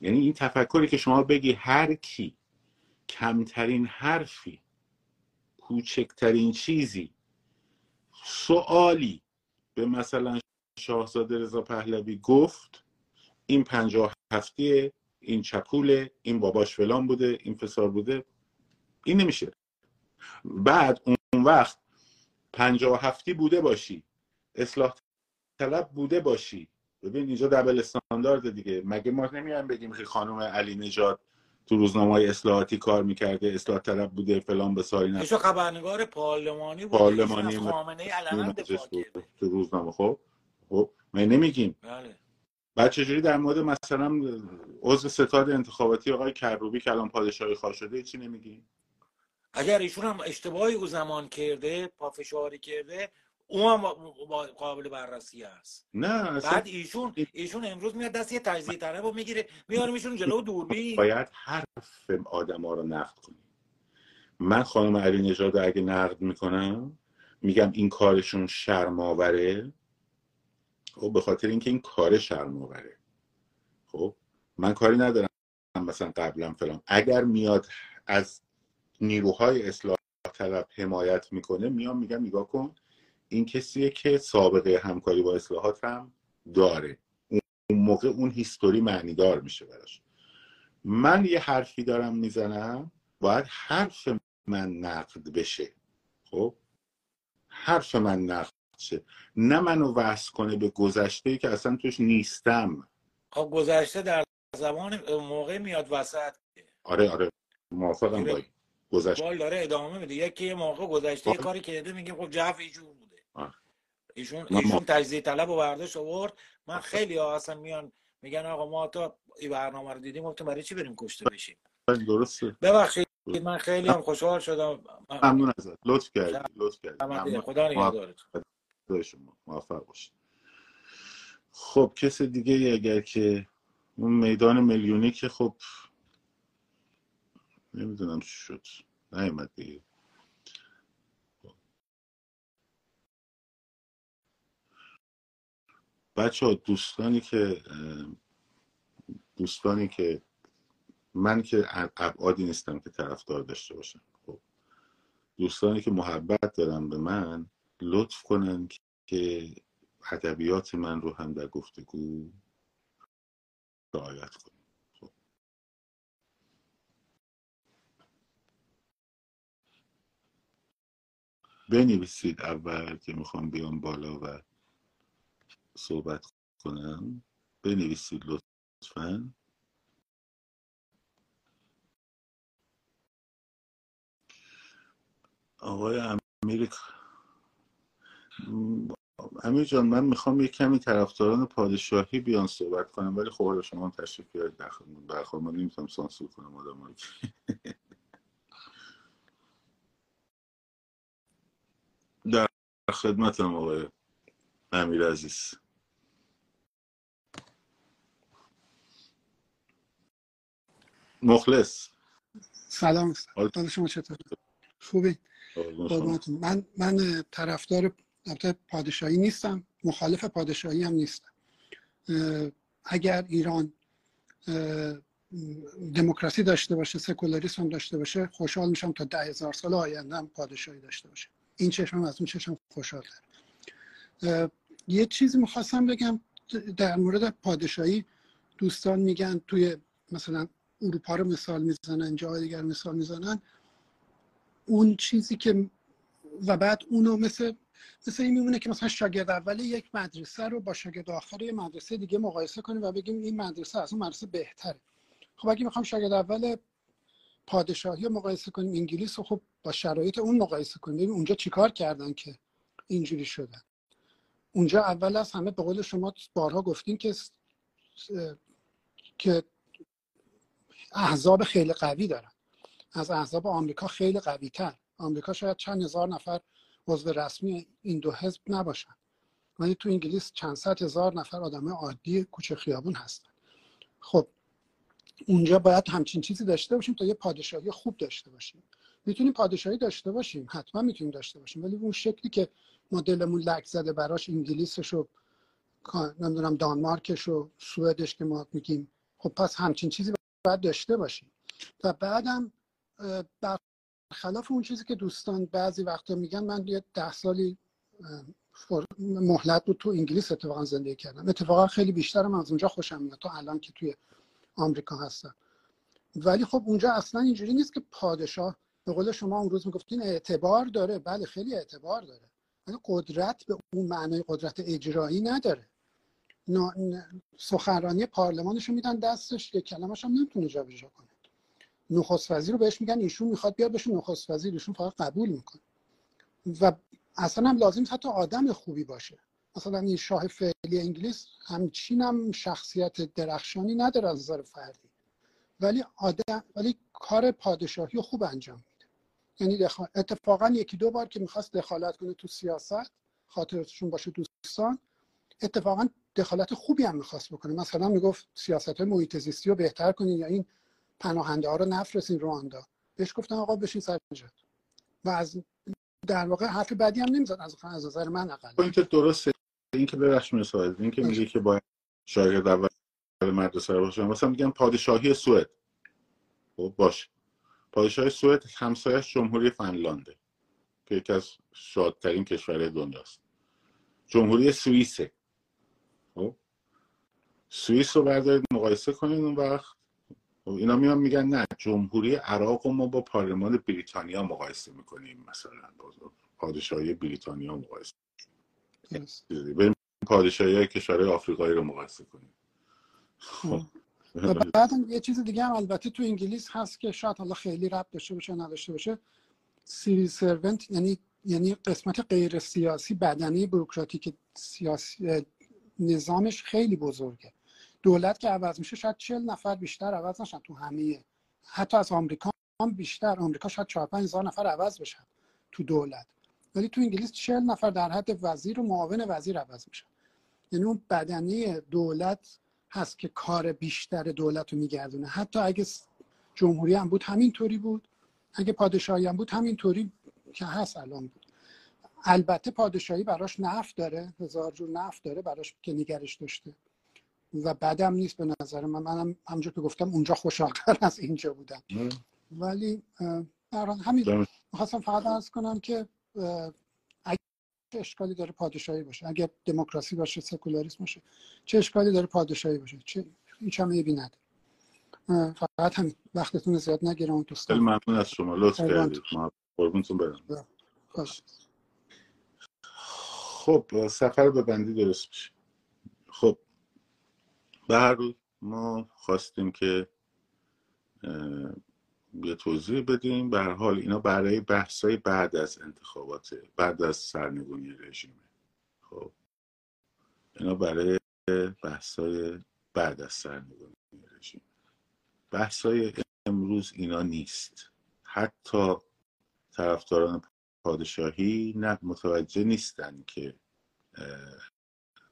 یعنی این تفکری که شما بگی هر کی کمترین حرفی کوچکترین چیزی سوالی به مثلا شاهزاده رضا پهلوی گفت این پنجاه هفتیه این چپوله این باباش فلان بوده این فسار بوده این نمیشه. بعد اون وقت پنجاه هفتی بوده باشی اصلاح طلب بوده باشی. ببین اینجا دبل استاندارد دیگه. مگه ما نمیایم بگیم که خانم علی نجات تو روزنامه های اصلاحاتی کار می‌کرده اصلاح طلب بوده فلان به ساری ایشو خبرنگار پارلمانی بود پارلمانی خامنه تو روزنامه. خب خب ما نمیگیم. بله. بعد چجوری در مورد مثلا عضو ستاد انتخاباتی آقای کروبی که الان پادشاهی خواه شده چی نمیگیم؟ اگر ایشون هم اشتباهی او زمان کرده پافشاری کرده او هم قابل بررسی است. نه بعد ایشون ایشون امروز میاد دست یه تجزیه طلب رو می‌گیره میاره میشون جلو دوربین. باید حرف آدم ها رو نقد کنیم من خانم علی نژاد اگه نقد می‌کنم میگم این کارشون شرماوره خب به خاطر اینکه این کار شرماوره خب من کاری ندارم مثلا قبلا فلان. اگر میاد از نیروهای اصلاح طلب حمایت می‌کنه میام میگم نگاه کن این کسیه که سابقه همکاری با اصلاحات هم داره. اون موقع اون هیستوری معنیدار میشه براش. من یه حرفی دارم می‌زنم باید حرف من نقد بشه. خب؟ حرف من نقد شه. نه منو وصل کنه به گذشته که اصلا توش نیستم. خب گذشته در زمان موقع میاد وسط. آره آره. موافقم با. گذشته داره ادامه میده. یکی یه موقع گذشته یه خب. کاری کرده میگه خب جف آه. ایشون ایشون تجزیه طلب و برداشت آورد. من خیلی ها اصلا میان میگن آقا ما تا این برنامه رو دیدیم گفتم برای چی بریم کشته بشیم؟ درسته. ببخشید من خیلی هم خوشحال شدم. ممنون ازت. لطف کردی لطف کردی. خدا نگهدارتون. شما. موفق باشید خب کس دیگه ای اگر که اون میدان میلیونی که خب نمی‌دونم چی شد. نیومد دیگه. بچه ها دوستانی که دوستانی که من که ابعادی نیستم که طرفدار داشته باشم خب دوستانی که محبت دارن به من لطف کنن که ادبیات من رو هم در گفتگو رعایت کنن خب. بنویسید اول که می‌خوام بیام بالا و صحبت کنم. بنویسید لطفا. آقای امیر امیر جان من می‌خوام یه کمی طرفداران پادشاهی بیان صحبت کنم ولی خب شما تشریف بیارید داخل برخور من نمی‌تونم سانسور کنم آدم در خدمتم آقای امیر عزیز. مخلص. سلام. حال- شما چطور؟ خوبی؟ من من طرفدار البته پادشاهی نیستم. مخالف پادشاهی هم نیستم. اگر ایران دموکراسی داشته باشه سکولاریسم هم داشته باشه خوشحال میشم تا ده هزار سال آینده هم پادشاهی داشته باشه. این چشم از اون چشم خوشحال داره یه چیزی می‌خواستم بگم در مورد پادشاهی. دوستان میگن توی مثلا اروپا رو مثال می‌زنن جای دیگر مثال می‌زنن. اون چیزی که و بعد اونو مثل مثل این میمونه که مثلا شاگرد اول یک مدرسه رو با شاگرد آخر یک مدرسه دیگه مقایسه کنیم و بگیم این مدرسه از اون مدرسه بهتره. خب اگه می‌خوام شاگرد اول پادشاهی رو مقایسه کنیم انگلیس رو خب با شرایط اون مقایسه کنیم. ببین اونجا چیکار کردن که اینجوری شدن؟ اونجا اول از همه به قول شما بارها گفتین که که احزاب خیلی قوی دارن. از احزاب آمریکا خیلی قوی تر آمریکا شاید چند هزار نفر عضو رسمی این دو حزب نباشن. ولی تو انگلیس چند صد هزار نفر آدم عادی کوچه خیابون هستن. خب اونجا باید همچین چیزی داشته باشیم تا یه پادشاهی خوب داشته باشیم. می‌تونیم پادشاهی داشته باشیم حتما می‌تونیم داشته باشیم. ولی اون شکلی که ما دلمون لک زده براش انگلیسش و نمی‌دونم دانمارکش و سوئدش که ما میگیم خب پس همچین چیزی باید داشته باشیم. و بعدم برخلاف اون چیزی که دوستان بعضی وقتا میگن من یه ده سالی مهلت بود تو انگلیس اتفاقا زندگی کردم. اتفاقا خیلی بیشترم از اونجا خوشم میاد تو الان که توی آمریکا هستم. ولی خب اونجا اصلا اینجوری نیست که پادشاه به قول شما اون روز می‌گفتین اعتبار داره. بله خیلی اعتبار داره. ولی قدرت به اون معنای قدرت اجرایی نداره. سخنرانی پارلمانش رو میدن دستش یک کلمش هم نمی‌تونه جابجا کنه. نخست وزیر رو بهش میگن ایشون می‌خواد بیاد بهشون نخست وزیر ایشون فقط قبول می‌کنه. و اصلا هم لازم حتی آدم خوبی باشه. مثلا این شاه فعلی انگلیس همچین هم شخصیت درخشانی نداره از نظر فردی. ولی آدم ولی کار پادشاهی خوب انجام میده. یعنی اتفاقا یکی دو بار که می‌خواست دخالت کنه تو سیاست خاطرشون باشه دوستان اتفاقا دخالت خوبی هم می‌خواست بکنه. مثلا می‌گفت سیاست های محیط زیستی رو بهتر کنین یا این پناهنده ها رو نفرستین رواندا بهش گفتن آقا بشین سر و از در واقع حرف بعدی هم نمی‌زد از از نظر من اقل. این که درسته. این که ببخش میساید این که میگه که باید شاگرد اول مدرسه رو باشه مثلا میگن پادشاهی سوئد. خب باشه. پادشاهی سوئد همسایش جمهوری فنلانده که یکی از شادترین کشورهای دنیاست. جمهوری سوئیسه. سوئیس رو بردارید مقایسه کنید اون وقت. خب اینا میان میگن نه جمهوری عراق ما با پارلمان بریتانیا مقایسه می‌کنیم مثلا پادشاهی بریتانیا مقایسه بریم پادشاهی کشورهای آفریقایی رو مقایسه کنیم. خب. و بعد یه چیز دیگه هم البته تو انگلیس هست که شاید حالا خیلی رب داشته باشه نداشته باشه. سیویل سرونت یعنی یعنی قسمت غیر سیاسی بدنه بروکراتیک سیاسی نظامش خیلی بزرگه. دولت که عوض میشه شاید 40 نفر بیشتر عوض نشن تو همه. حتی از آمریکا هم بیشتر. آمریکا شاید 4 5 هزار نفر عوض بشن تو دولت. ولی تو انگلیس 40 نفر در حد وزیر و معاون وزیر عوض میشن. یعنی اون بدنه دولت هست که کار بیشتر دولت رو میگردونه. حتی اگه جمهوری هم بود همینطوری بود. اگه پادشاهی هم بود همینطوری که هست الان بود. البته پادشاهی براش نفت داره. هزار جور نفت داره براش که نگرش داشته. و بعدم نیست به نظر من. منم همونجور که گفتم اونجا خوشحالتر از اینجا بودم. ولی همین. می‌خواستم فقط ارز کنم که اگه اشکالی داره پادشاهی باشه. اگر دموکراسی باشه سکولاریسم باشه چه اشکالی داره پادشاهی باشه؟ چه هیچ هم عیبی نداره. فقط هم وقتتون زیاد نگیرم دوستان. خیلی ممنون از شما. لطف کردید. قربونتون برم. خب سفر به بندی درست میشه. خب. به هر ما خواستیم که یه توضیح بدیم. به هر حال اینا برای بحثای بعد از انتخابات بعد از سرنگونی رژیمه خب. اینا برای بحثای بعد از سرنگونی رژیم. بحثای امروز اینا نیست. حتی طرفداران پادشاهی نه متوجه نیستن که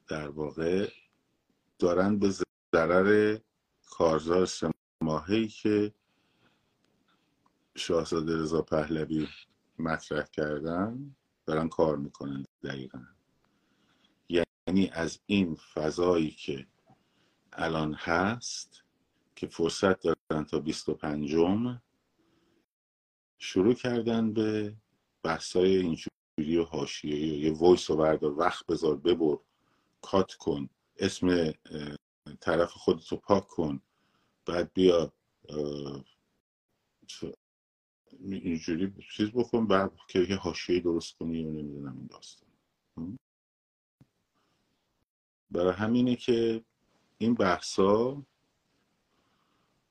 در واقع دارن به ضرر کارزار سه ماهی که شاهزاده رضا پهلوی مطرح کردن دارن کار می‌کنن دقیقا. یعنی از این فضایی که الان هست که فرصت دارن تا 25 شروع کردن به بحثای اینجوری و حاشیه‌ای یه وایس رو بردار وقت بذار ببر کات کن اسم طرف خودتو پاک کن. بعد بیا اینجوری چیز بکن بعد که یه حاشیه درست کنی و نمی‌دونم این داستان. برای همینه که این بحثا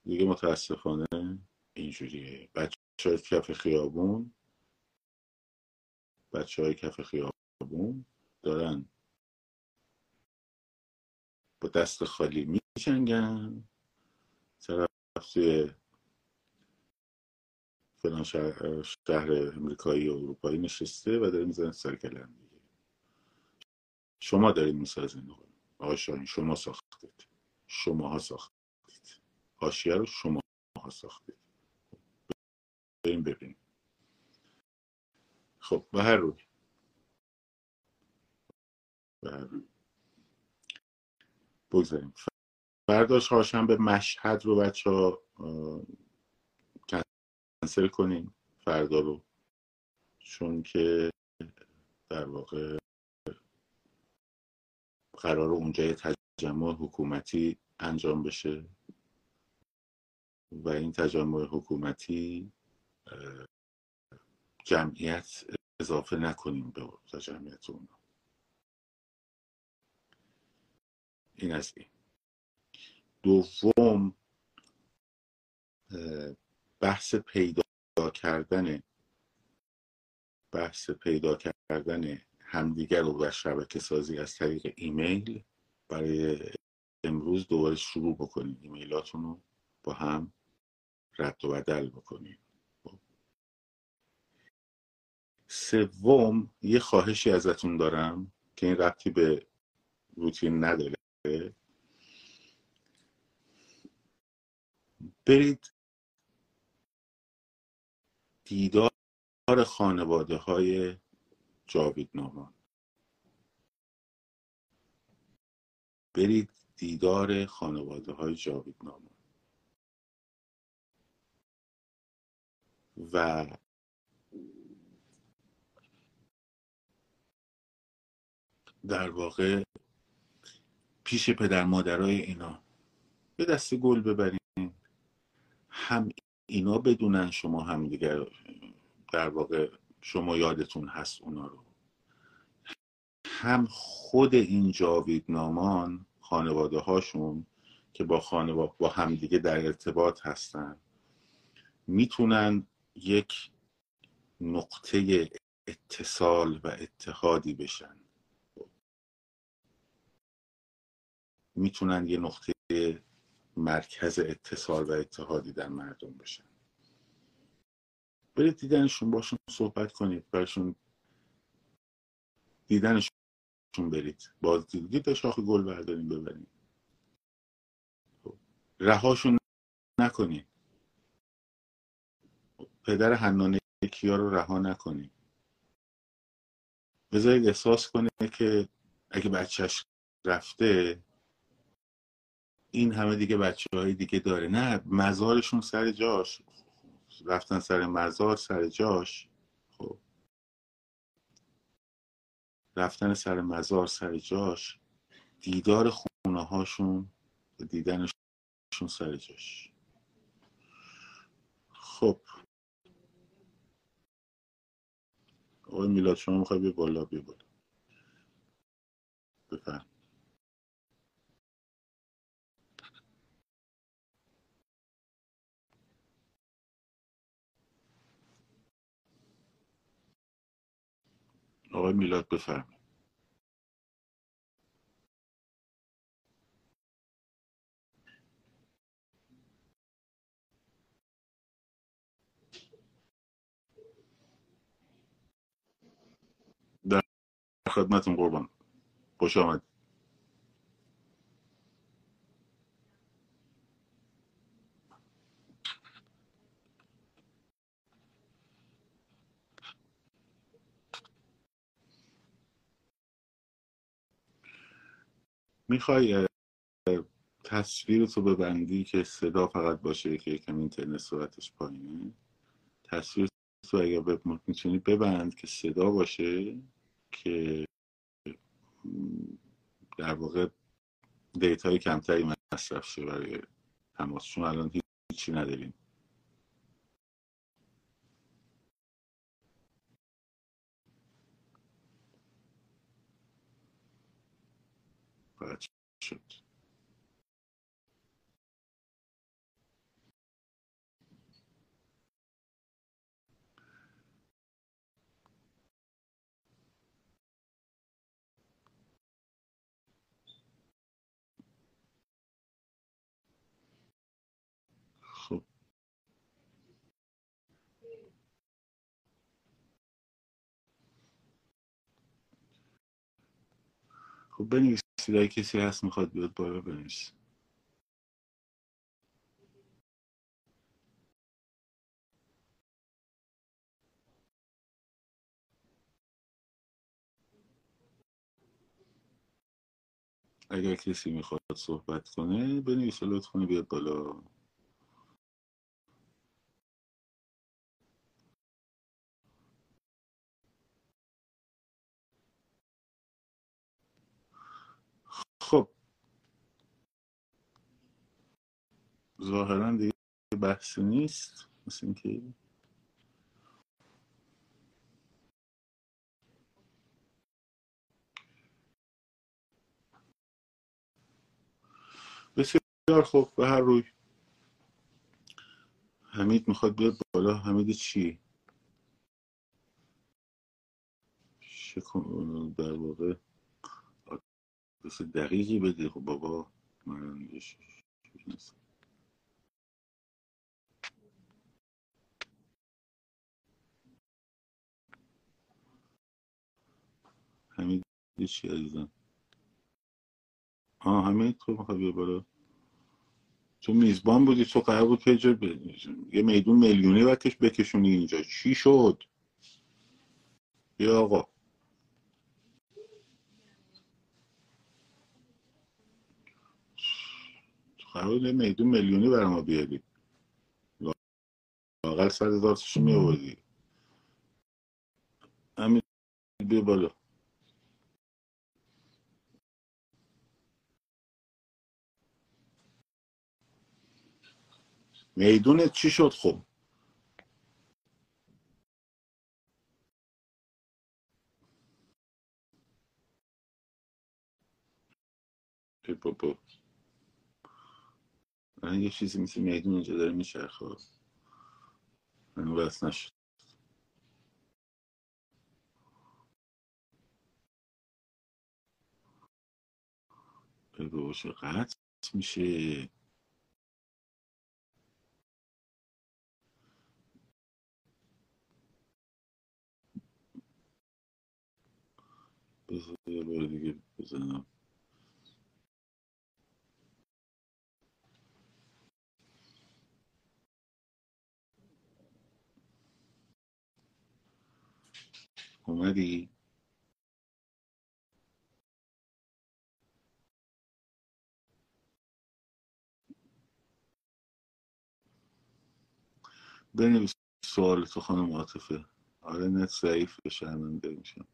دیگه متاسفانه اینجوریه. بچه های کف خیابون بچه های کف خیابون دارن با دست خالی می جنگن طرف توی فلان شهر, امریکایی و اروپایی نشسته و داره می‌زنه سر کلم دیگه. شما دارید می‌سازین آقای شاهین شما ساختید. شما ها ساختید. حاشیه رو شما ها ساختید. بریم ببینیم. خب به هر روی. به هر روی. بگذاریم. برداشت هاشم به مشهد رو بچه ها کنسل کنیم فردا رو. چون که در واقع قرار اونجا یه تجمع حکومتی انجام بشه. و این تجمع حکومتی جمعیت اضافه نکنیم به جمعیت اون این از این دوم بحث پیدا کردن بحث پیدا کردن همدیگر رو در شبکه سازی از طریق ایمیل. برای امروز دوباره شروع بکنید ایمیلاتون رو با هم رد و بدل بکنید سوم یه خواهشی ازتون دارم که این ربطی به روتین نداره. برید دیدار خانواده های جاوید نامان برید دیدار خانواده های جاوید نامان و در واقع پیش پدر مادرای اینا. به دست گل ببرین. هم اینا بدونن شما هم دیگر در واقع شما یادتون هست اونا رو. هم خود این جاوید نامان خانواده هاشون که با خانواده با همدیگه در ارتباط هستن می‌تونن یک نقطه اتصال و اتحادی بشن. می‌تونن یه نقطه مرکز اتصال و اتحادی در مردم بشن. برید دیدنشون باشون صحبت کنید برشون دیدنشون برید. باز دید شاخ گل برداریم ببریم. رهاشون نکنید. پدر حنانه کیا رو رها نکنید. بذارید احساس کنه که اگه بچهش رفته این همه دیگه بچه های دیگه داره. نه مزارشون سر جاش. رفتن سر مزار سر جاش. خب. رفتن سر مزار سر جاش. دیدار خونه هاشون دیدنشون سر جاش. خب. آقای میلاد شما می‌خوای بیا بالا بیا بالا. بفهم آقای میلاد بفرمایید. در خدمتون قربان. خوش آمد می‌خوای تصویر تو ببندی که صدا فقط باشه که یکم اینترنت سرعتش پایینه؟ تصویر تو اگر می‌تونی ببند که صدا باشه که در واقع دیتای کمتری مصرف شه برای تماس. چون الان هیچی نداریم. فقط شد خب خب بنویسید اگه کسی هست می‌خواد بیاد بالا بنویسید اگر کسی می‌خواد صحبت کنه بنویسه لطفا بیاد بالا خب ظاهرا دیگه بحثی نیست. مثل اینکه بسیار خوب به هر روی. حمید می‌خواد بیاد بالا. حمید چی؟ در واقع دقیقی بده. خب بابا من حمید چی عزیزم؟ آه حمید تو می‌خواد بیا تو میزبان بودی تو قرار بود که ب... یه میدون میلیونی وقتش بکشونی اینجا. چی شد؟ بیا آقا. قرار یه میدون میلیونی برای ما بیاری. هزار تاشو می آوردی همین بیا بالا. میدونت چی شد خب؟ بابا. من یه چیزی مثل میدون اینجا داره میچرخه. من بس نشد. چه قطع میشه؟ بذار یه بار دیگه بزنم. اومدی؟ بنویس سوال تو خانم عاطفه. آره نت ضعیف شرمنده میشم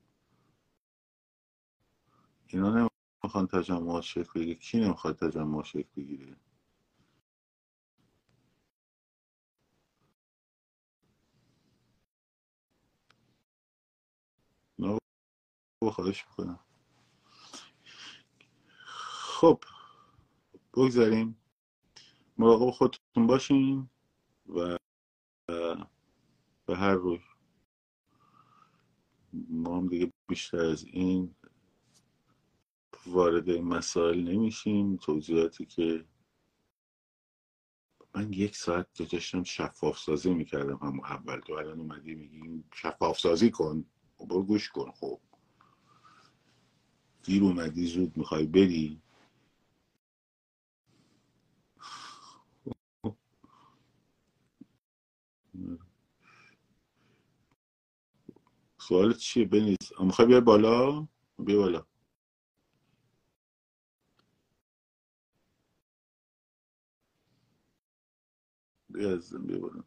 اینا نمی‌خوان تجمعات شکل بگیره. کی نمی‌خواد تجمع شکل بگیره؟ نه خواهش می‌کنم. خب بگذاریم. مراقب خودتون باشین و به هر روی. ما هم دیگه بیشتر از این وارد این مسائل نمیشیم توضیحاتی که من یک ساعت داشتم شفاف سازی می‌کردم هم اول. تو الان اومدی میگی شفاف سازی کن برو گوش کن. خب. دیر اومدی زود می‌خوای بری. سوال چیه؟ بنویس. می‌خوای بیا بالا؟ بیا بالا. بیا بالا.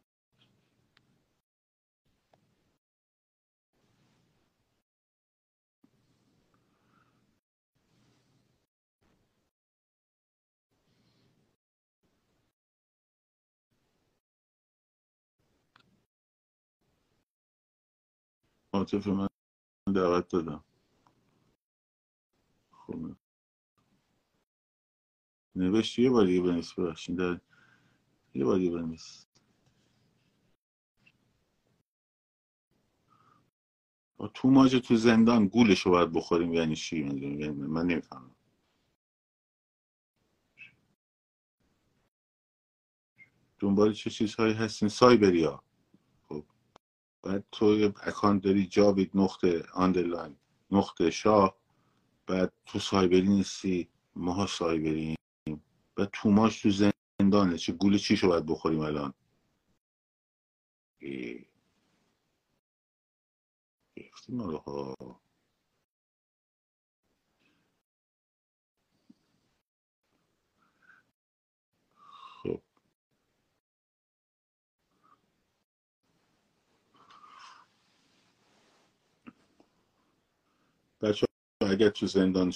عاطف من دعوت دادم. خب. نوشت یه بار دیگه بنویس ببخشید. در بار دیگه بنویس تو ماج تو زندان گولش رو باید بخوریم یعنی چی؟ یعنی من نمی‌فهمم. دنبال چه چیزهایی هستین؟ سایبری ها خب. بعد تو اکانت داری جاوید نقطه آندرلاین نقطه شاه. بعد تو سایبری نیستی ماها سایبریم. بعد تو ماش تو زندانه چه گول چیشو باید بخوریم الان؟ خب. بچه اگر تو زندان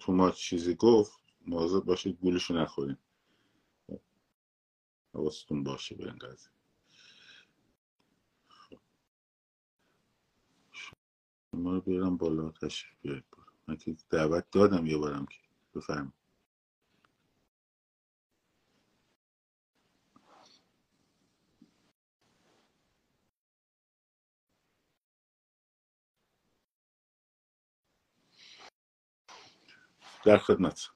تو ما چیزی گفت مواظب باشید گولشو نخوریم. حواستون باشه به این قضیه. شما رو بالا تشریف بیارید من که دعوت دادم یه بارم که. بفرمایید. در خدمت.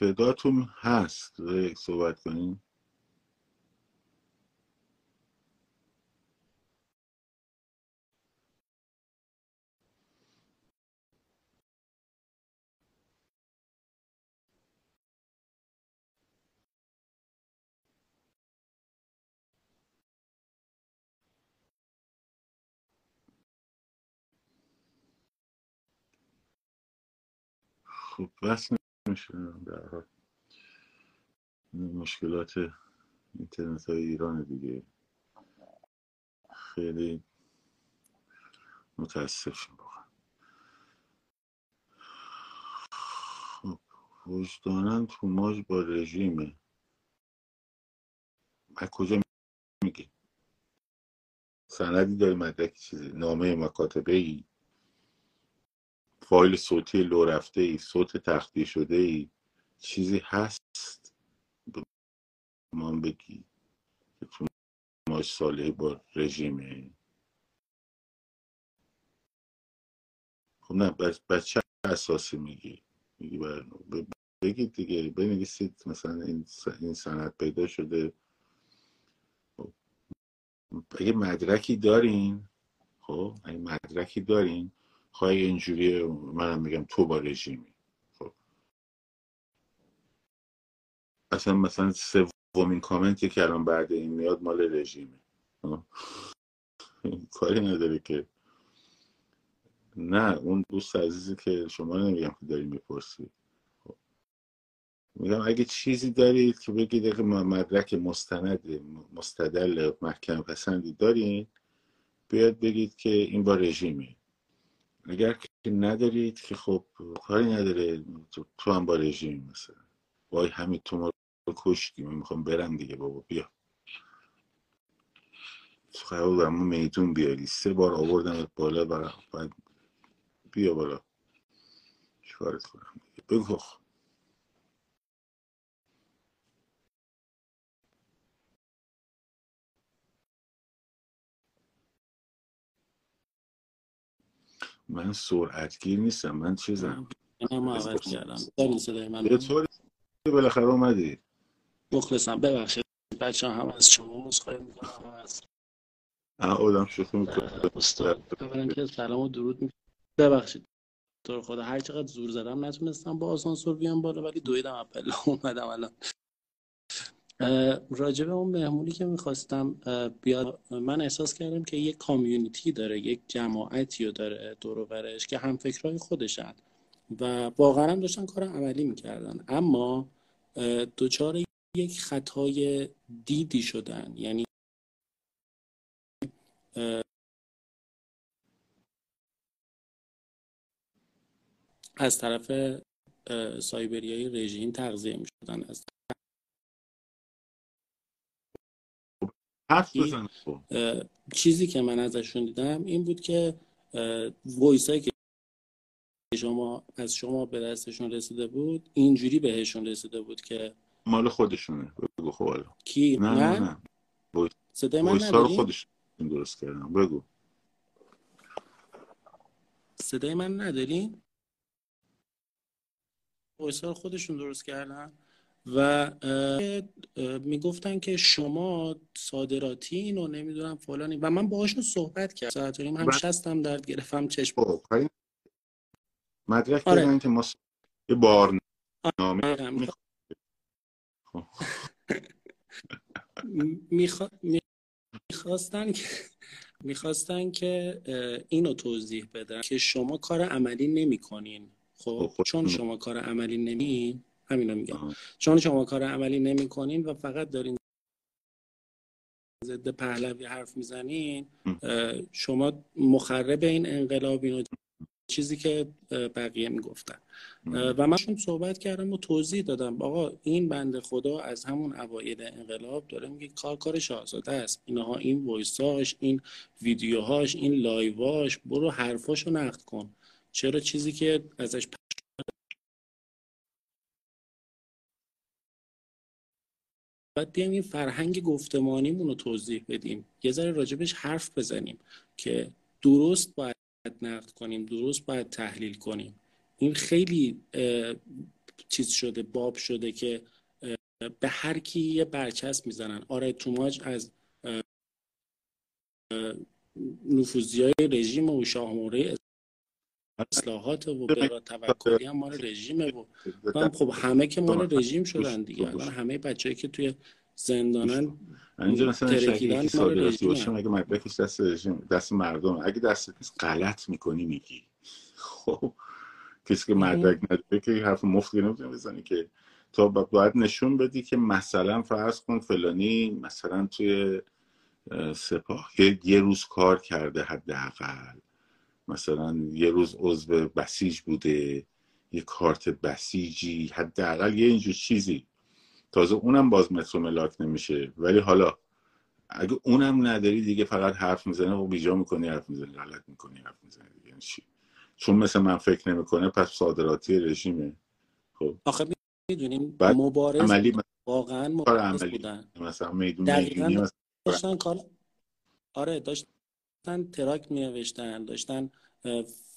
صداتون هست. صحبت کنیم. خب بس نمیشه در حال. مشکلات اینترنت های ایران دیگه. خیلی متاسفم واقعا. خب وجدانن تو ماج با رژیمه. از کجا میگی؟ سندی داری مدرک چیزی؟ نامه مکاتبه ای فایل صوتی لو رفته ای صوت تختی شده ای چیزی هست؟ من بگی. که ماش با رژیمه. خب نه بس, بس چه اساسی میگی. میگی بگید دیگه. بنویسید مثلا این این پیدا شده. خب. اگه مدرکی دارین خب اگه مدرکی دارین خواهی اینجوری منم میگم تو با رژیمی. خب. اصلا مثلا سومین کامنتی که الان بعد این میاد مال رژیمه. خب. کاری نداره که. نه اون دوست عزیزی که شما نمیگم که داری می‌پرسی. خب. میگم اگه چیزی دارید که بگید که مدرک مستند مستدل محکم پسندی دارین بیاد بگید که این با رژیمی اگر که ندارید که خب کاری نداره تو, تو هم با رژیم مثلا. وای همین تو ما رو کشتی من می‌خوام برم دیگه بابا بیا. قرار ما میدون بیاری. سه بار آوردم بالا بعد بیا بالا. چیکارت کنم؟ بگو من سرعتگیر نیستم من چیزم؟ من عوض کردم. دارین صدای من به طور بالاخره اومدی. مخلصم. ببخشید. بچه هم از شما مصخواهی می‌کنم. از آدم شوخی می‌کنم که سلام و درود می ببخشید. تو خدا هر چقدر زور زدم نتونستم با آسانسور بیام بالا ولی دویدم اپل اومدم الان. راجع به اون مهمونی که می‌خواستم بیاد من احساس کردم که یک کامیونیتی داره یک جماعتی رو داره دور که هم فکرهای خودشن و واقعا هم داشتن کار عملی می‌کردن. اما دوچار یک خطای دیدی شدن. یعنی از طرف سایبریای رژیم تغذیه می شدن از خب. چیزی که من ازشون دیدم این بود که voice هایی که شما از شما به دستشون رسیده بود اینجوری بهشون رسیده بود که مال خودشونه بگو خب کی نه نه, نه. صدای من نداری؟ خودشون درست کردم بگو صدای من نداری؟ voice خودشون درست کردن و می‌گفتن که شما صادراتی اینو نمی‌دونم فلانی. و من باهاشون صحبت کردم. ساعت هم بله. شستم درد گرفتم چشم. خب، مدرک آره. که ما یه بار نامه. می‌خواستن که می‌خواستن که اینو توضیح بدن که شما کار عملی نمی‌کنین. خب, خب، چون شما کار عملی نمی همینو میگم. چون شما کار عملی نمی‌کنین و فقط دارین ضد پهلوی حرف می‌زنین شما مخرب این انقلاب اینو چیزی که بقیه می‌گفتن. و من صحبت کردم و توضیح دادم آقا این بند خدا از همون اوایل انقلاب داره میگه کار کار شاهزاده است. اینها این وایساش این ویدیوهاش این لایواش برو حرفاشو نقد کن. چرا چیزی که ازش باید بیایم این فرهنگ گفتمانیمون رو توضیح بدیم. یه ذره راجبش حرف بزنیم که درست باید نقد کنیم درست باید تحلیل کنیم. این خیلی چیز شده باب شده که به هر کی یه برچسب می‌زنن. آره توماج از نفوذی های رژیم و شاهموره اصلاحات و برا توکلی هم مال رژیمه و خب همه که مال رژیم شدن دیگه. الان همه بچه‌ای که توی زندانن اینجا مثلا شکلی صادراتی باشه مگه مدرکش دست رژیم دست مردم. اگه دست نیست غلط می‌کنی میگی. خب کسی که مدرک نداره که حرف مفت نمی‌تونه بزنی که تا باید نشون بدی که مثلا فرض کن فلانی مثلا توی سپاه یه روز کار کرده حداقل. مثلا یه روز عضو بسیج بوده یه کارت بسیجی حداقل یه اینجور چیزی. تازه اونم باز مترو ملاک نمیشه. ولی حالا اگه اونم نداری دیگه فقط حرف می‌زنه و بیجا می‌کنی حرف می‌زنی غلط می‌کنی حرف می‌زنی دیگه. یعنی چی؟ چون مثل من فکر نمی‌کنه پس صادراتی رژیمه. خب. آخه می‌دونیم مبارز عملی واقعا مبارز بودن. مثلا میدون داشتن کار آره داشتن تراک می داشتن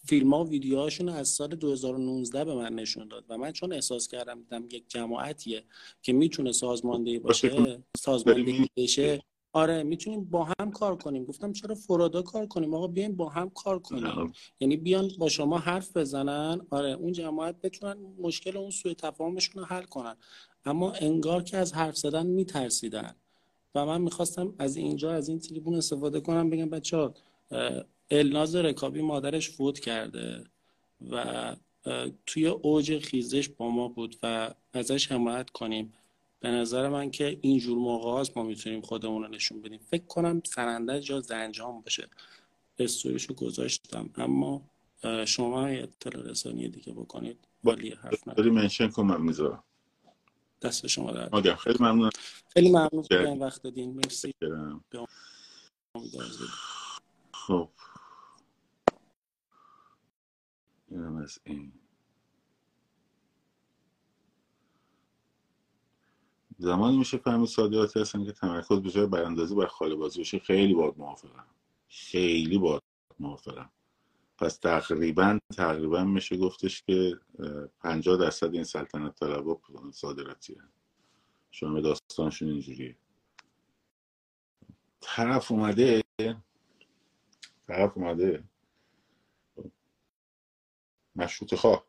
فیلم ها و ویدیوهاشون از سال 2019 به من نشون داد و من چون احساس کردم دیدم یک جماعتیه که می‌تونه سازماندهی باشه. سازماندهی بشه. آره می‌تونیم با هم کار کنیم. گفتم چرا فرادا کار کنیم؟ آقا بیایم با هم کار کنیم. یعنی بیان با شما حرف بزنن. آره اون جماعت بتونن مشکل اون سوء تفاهمشون رو حل کنن. اما انگار که از حرف زدن میترسیدن. و من می‌خواستم از اینجا از این تریبون استفاده کنم بگم بچه ها الناز رکابی مادرش فوت کرده و توی اوج خیزش با ما بود و ازش حمایت کنیم. به نظر من که اینجور موقع ما می‌تونیم خودمون رو نشون بدیم. فکر کنم سرنده جا زنجان باشه. استوریشو گذاشتم. اما شما یه اطلاع رسانی دیگه بکنید. ولی حرف نداری منشن کن من می‌ذارم. دست شما در خیلی ممنون خیلی ممنون که وقت دادین. مرسی. خب. اینم از این. زمانی میشه فهمید صادراتی هستن که تمرکز به جای براندازی بر خاله بازی بشه. خیلی باد موافقم. خیلی باد موافقم. پس تقریبا تقریبا میشه گفتش که پنجاه درصد این سلطنت طلبا صادراتی شما داستانشون اینجوریه. طرف اومده طرف اومده. مشروط خواه.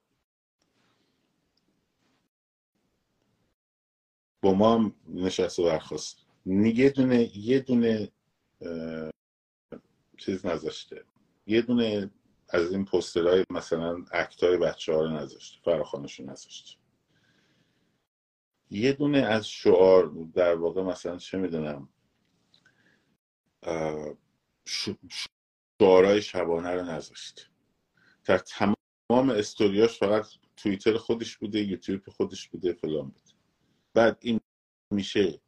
با ما هم نشست و برخواست یه دونه یه دونه چیز نذاشته. یه دونه از این پسترهای مثلا اکتای بچه ها رو نذاشته فراخانشون نذاشته یه دونه از شعار در واقع مثلا چه می‌دونم شعارهای شبانه رو نذاشته در تمام استوریاش فقط توییتر خودش بوده یوتیوب خودش بوده فلان بوده بعد این میشه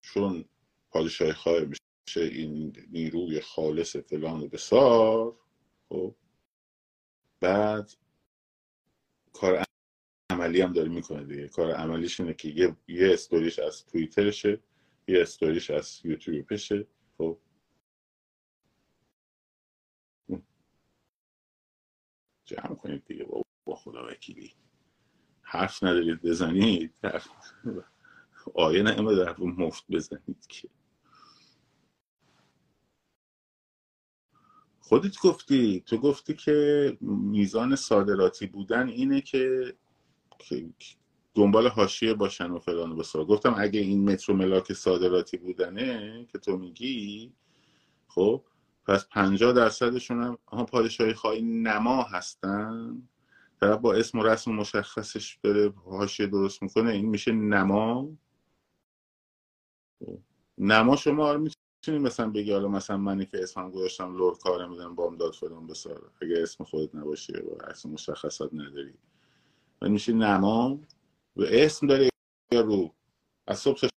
چون پادشاهی خواهر میشه این نیروی خالص فلان و بسار. خب. بعد کار عملی هم داره می‌کنه دیگه. کار عملیش اینه که یه, یه استوریش از توییترشه یه استوریش از یوتیوبشه. خب. جمع کنید دیگه با, با خدا وکیلی. حرف ندارید بزنید. آیه نعمه در مفت بزنید که. خودت گفتی تو گفتی که میزان صادراتی بودن اینه که دنبال حاشیه باشن و فلان و بسار گفتم اگه این مترو ملاک صادراتی بودنه که تو میگی خب پس پنجاه درصدشون هم ها پادشاهی خواهی نما هستن طرف با اسم و رسم مشخصش داره حاشیه درست می‌کنه این میشه نما خب. نما شما آره می‌تونی مثلا بگی حالا مثلا منی که اسمم گذاشتم لور کار میدم بامداد فلان بسار. اگه اسم خودت نباشی و اسم مشخصات نداری. و میشه نما و اسم داره یا رو. از صبح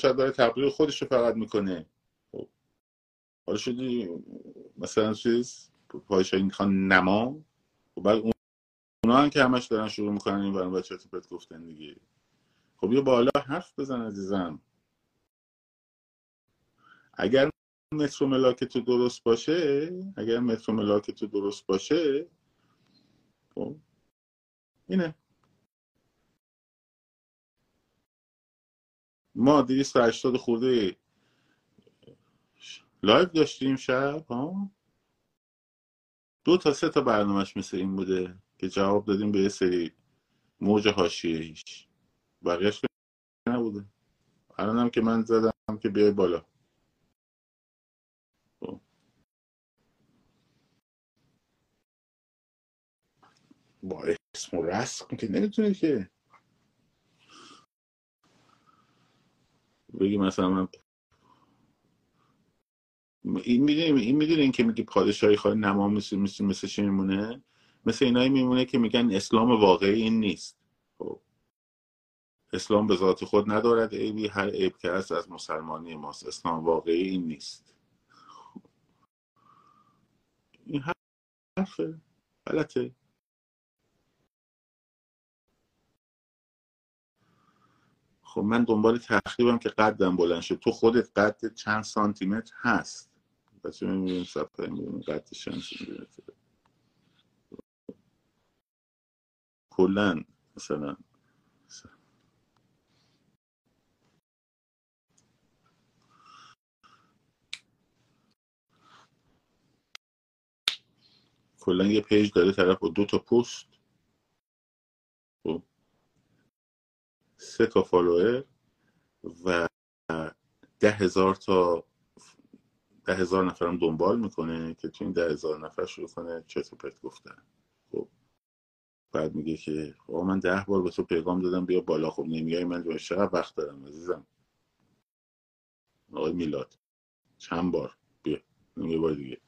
شاید داره تبلیغ خودش رو فقط می‌کنه. خب. حالا شدی مثلا چیز پایشایی می‌خوان نما؟ و خب بعد اونا هم که همش دارن شروع می‌کنن این برای بچه پت گفتن دیگه. خب یه بالا حرف بزن عزیزم. اگر مترو ملاک تو درست باشه اگر مترو ملاک تو درست باشه خب اینه. ما 280 خورده لایو داشتیم شب ها؟ دو تا سه تا برنامهش مثل این بوده که جواب دادیم به یه سری موج حاشیه ایش بقیهش نبوده. الانم که من زدم که بیای بالا. با اسم و رسم که نمی‌تونه که بگی مثلا من این می‌دونی این می‌دونی که میگی پادشاهی خواهی نما مثل مثل مثل چی میمونه؟ مثل اینایی میمونه که میگن اسلام واقعی این نیست. خب. اسلام به ذات خود ندارد عیبی هر عیب که هست از مسلمانی ماست. اسلام واقعی این نیست. این حرفه. غلطه. خب من دنبال تخریبم که قدم بلند شد تو خودت قد چند سانتی متر هست بچه می‌بینیم صفحه می‌بینیم قد چند کلا مثلا. کلا یه پیج داره طرف با دو تا پست خب. سه تا فالوور و ده هزار تا ده هزار نفرم دنبال می‌کنه که تو این ده هزار نفر شروع کنه چطور پرت گفتن. خب بعد میگه که آقا من ده بار به تو پیغام دادم بیا بالا. خب نمیای من جو چقدر وقت دارم عزیزم. آقای میلاد چند بار؟ بیا یه بار دیگه.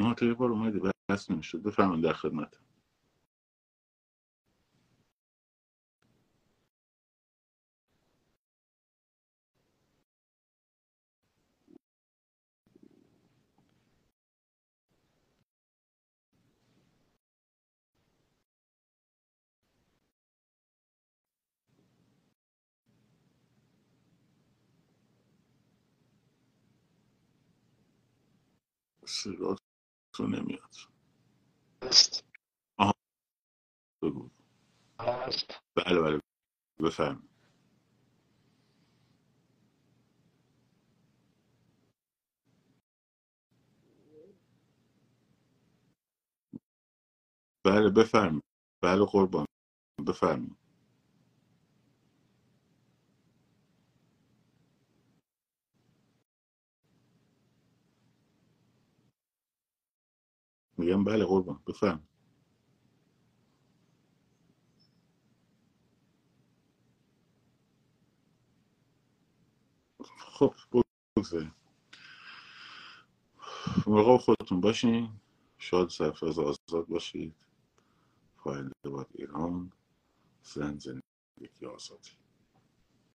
آه تو یه بار اومدی بس نمی‌شد. بفهمم در خدمت صدا تو نمیاد. آها. بگو. بله بله. بفهم بله بفرم بله قربان. بفرم میگم بله قربان بفرم خب بگذاریم مراقب خودتون باشین. شاد سرفراز آزاد باشید. فایل باد ایران. زن زندگی آزادی.